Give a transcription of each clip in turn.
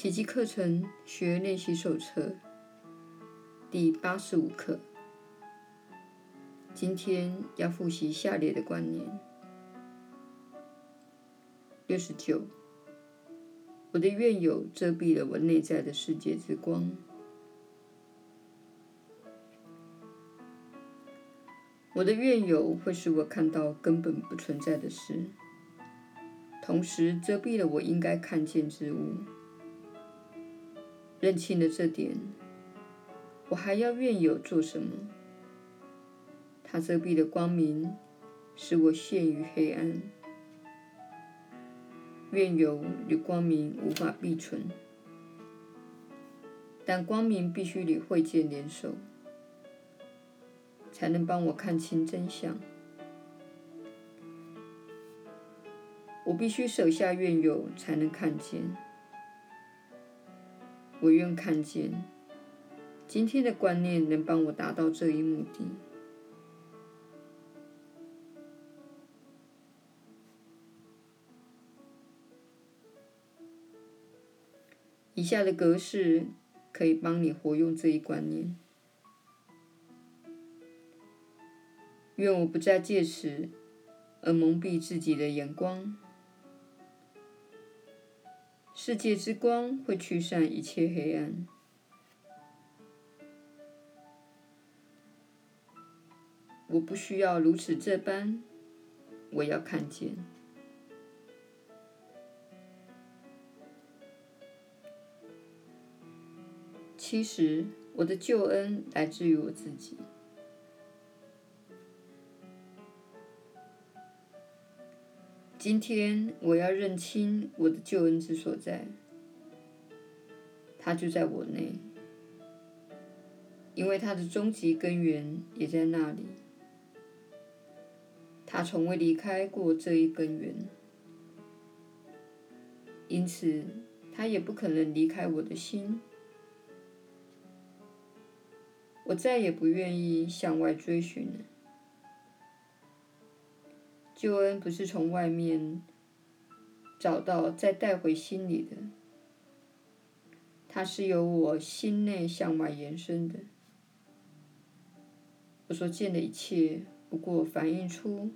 奇迹课程学练习手册第八十五课。今天要复习下列的观念：六十九，我的怨友遮蔽了我内在的世界之光。我的怨友会使我看到根本不存在的事，同时遮蔽了我应该看见之物。认清了这点，我还要怨尤做什么？他遮蔽了光明，使我陷于黑暗。怨尤与光明无法并存，但光明必须与慧见联手。才能帮我看清真相。我必须舍下怨有，才能看见。我愿看见。今天的观念能帮我达到这一目的。以下的格式可以帮你活用这一观念。愿我不再借此而蒙蔽自己的眼光。世界之光会驱散一切黑暗。我不需要如此这般，我要看见。其实，我的救恩来自于我自己。今天我要认清我的救恩之所在，它就在我内，因为它的终极根源也在那里。它从未离开过这一根源，因此它也不可能离开我的心。我再也不愿意向外追寻了。救恩不是从外面找到再带回心里的，它是由我心内向外延伸的。我所见的一切，不过反映出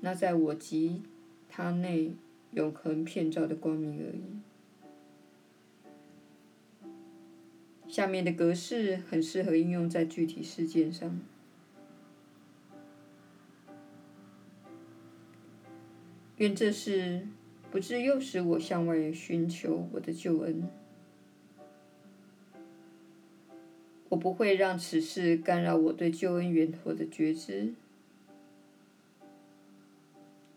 那在我及他内永恒遍照的光明而已。下面的格式很适合应用在具体事件上。愿这事不至诱使我向外寻求我的救恩。我不会让此事干扰我对救恩源头的觉知。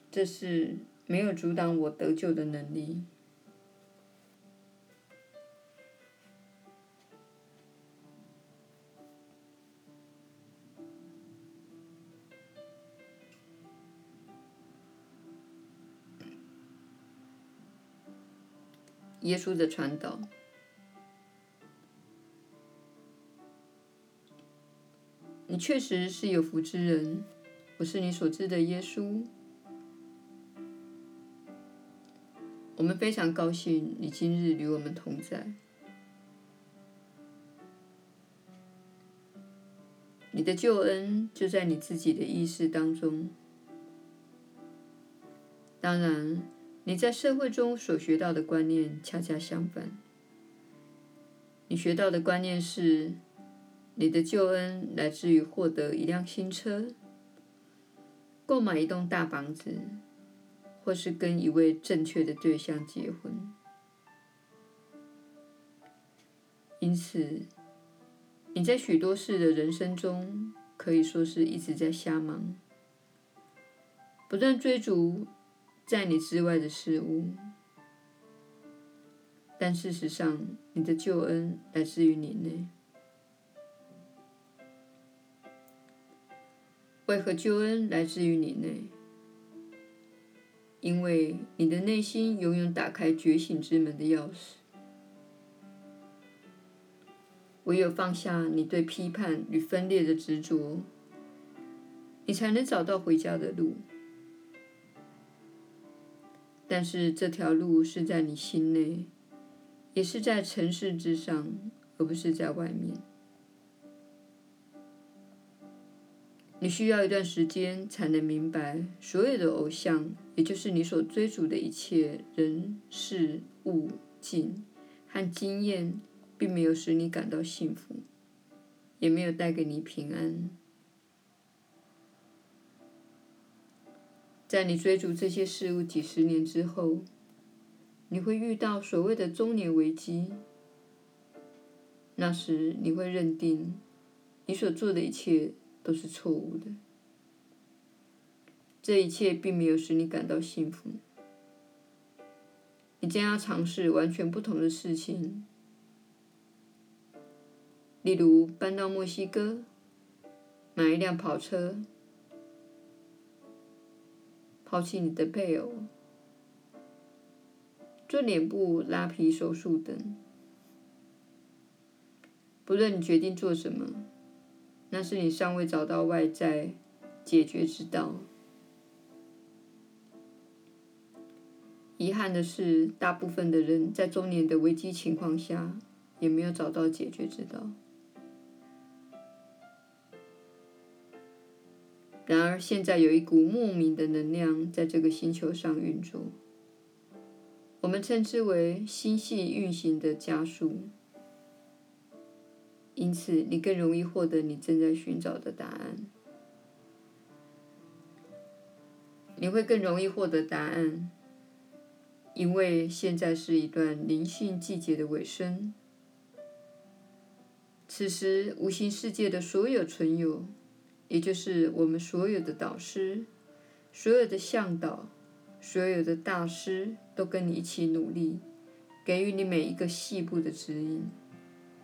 这事没有阻挡我得救的能力。耶稣的传导，你确实是有福之人。我是你所知的耶稣。我们非常高兴你今日与我们同在。你的救恩就在你自己的意识当中。当然。你在社会中所学到的观念恰恰相反。你学到的观念是，你的救恩来自于获得一辆新车、购买一栋大房子，或是跟一位正确的对象结婚。因此，你在许多事的人生中，可以说是一直在瞎忙，不断追逐。在你之外的事物，但事实上，你的救恩来自于你内。为何救恩来自于你内？因为你的内心永远打开觉醒之门的钥匙。唯有放下你对批判与分裂的执着，你才能找到回家的路。但是这条路是在你心内，也是在尘世之上，而不是在外面。你需要一段时间才能明白，所有的偶像，也就是你所追逐的一切人事物境和经验，并没有使你感到幸福，也没有带给你平安。在你追逐这些事物几十年之后，你会遇到所谓的中年危机。那时你会认定，你所做的一切都是错误的，这一切并没有使你感到幸福。你将要尝试完全不同的事情，例如搬到墨西哥，买一辆跑车，抛弃你的配偶。做脸部拉皮手术等，不论你决定做什么，那是你尚未找到外在解决之道。遗憾的是，大部分的人在中年的危机情况下，也没有找到解决之道。然而，现在有一股莫名的能量在这个星球上运作。我们称之为星系运行的加速，因此你更容易获得你正在寻找的答案。你会更容易获得答案，因为现在是一段灵性季节的尾声。此时，无形世界的所有存有，也就是我们所有的导师，所有的向导。所有的大师都跟你一起努力，给予你每一个细部的指引、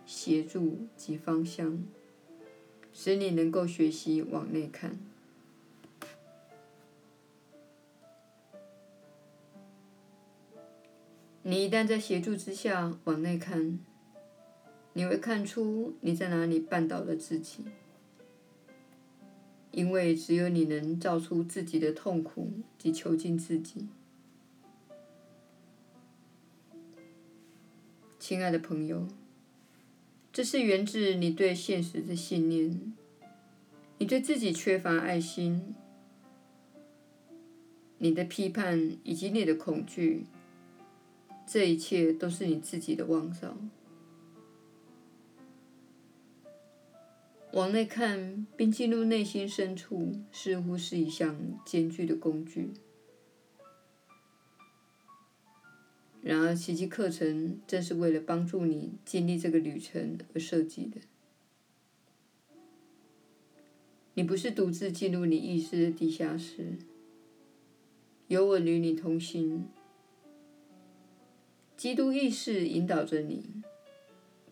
协助及方向，使你能够学习往内看。你一旦在协助之下往内看，你会看出你在哪里绊倒了自己。因为只有你能造出自己的痛苦及囚禁自己，亲爱的朋友，这是源自你对现实的信念，你对自己缺乏爱心，你的批判以及你的恐惧，这一切都是你自己的妄造。往内看，并进入内心深处，似乎是一项艰巨的工具。然而，奇迹课程正是为了帮助你经历这个旅程而设计的。你不是独自进入你意识的地下室，有我与你同行。基督意识引导着你，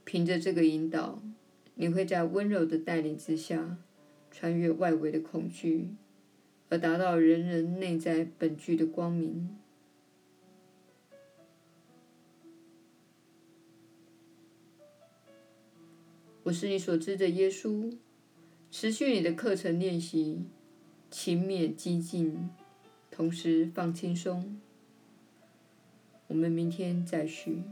凭着这个引导。你会在温柔的带领之下，穿越外围的恐惧，而达到人人内在本具的光明。我是你所知的耶稣。持续你的课程练习，勤勉精进，同时放轻松。我们明天再续。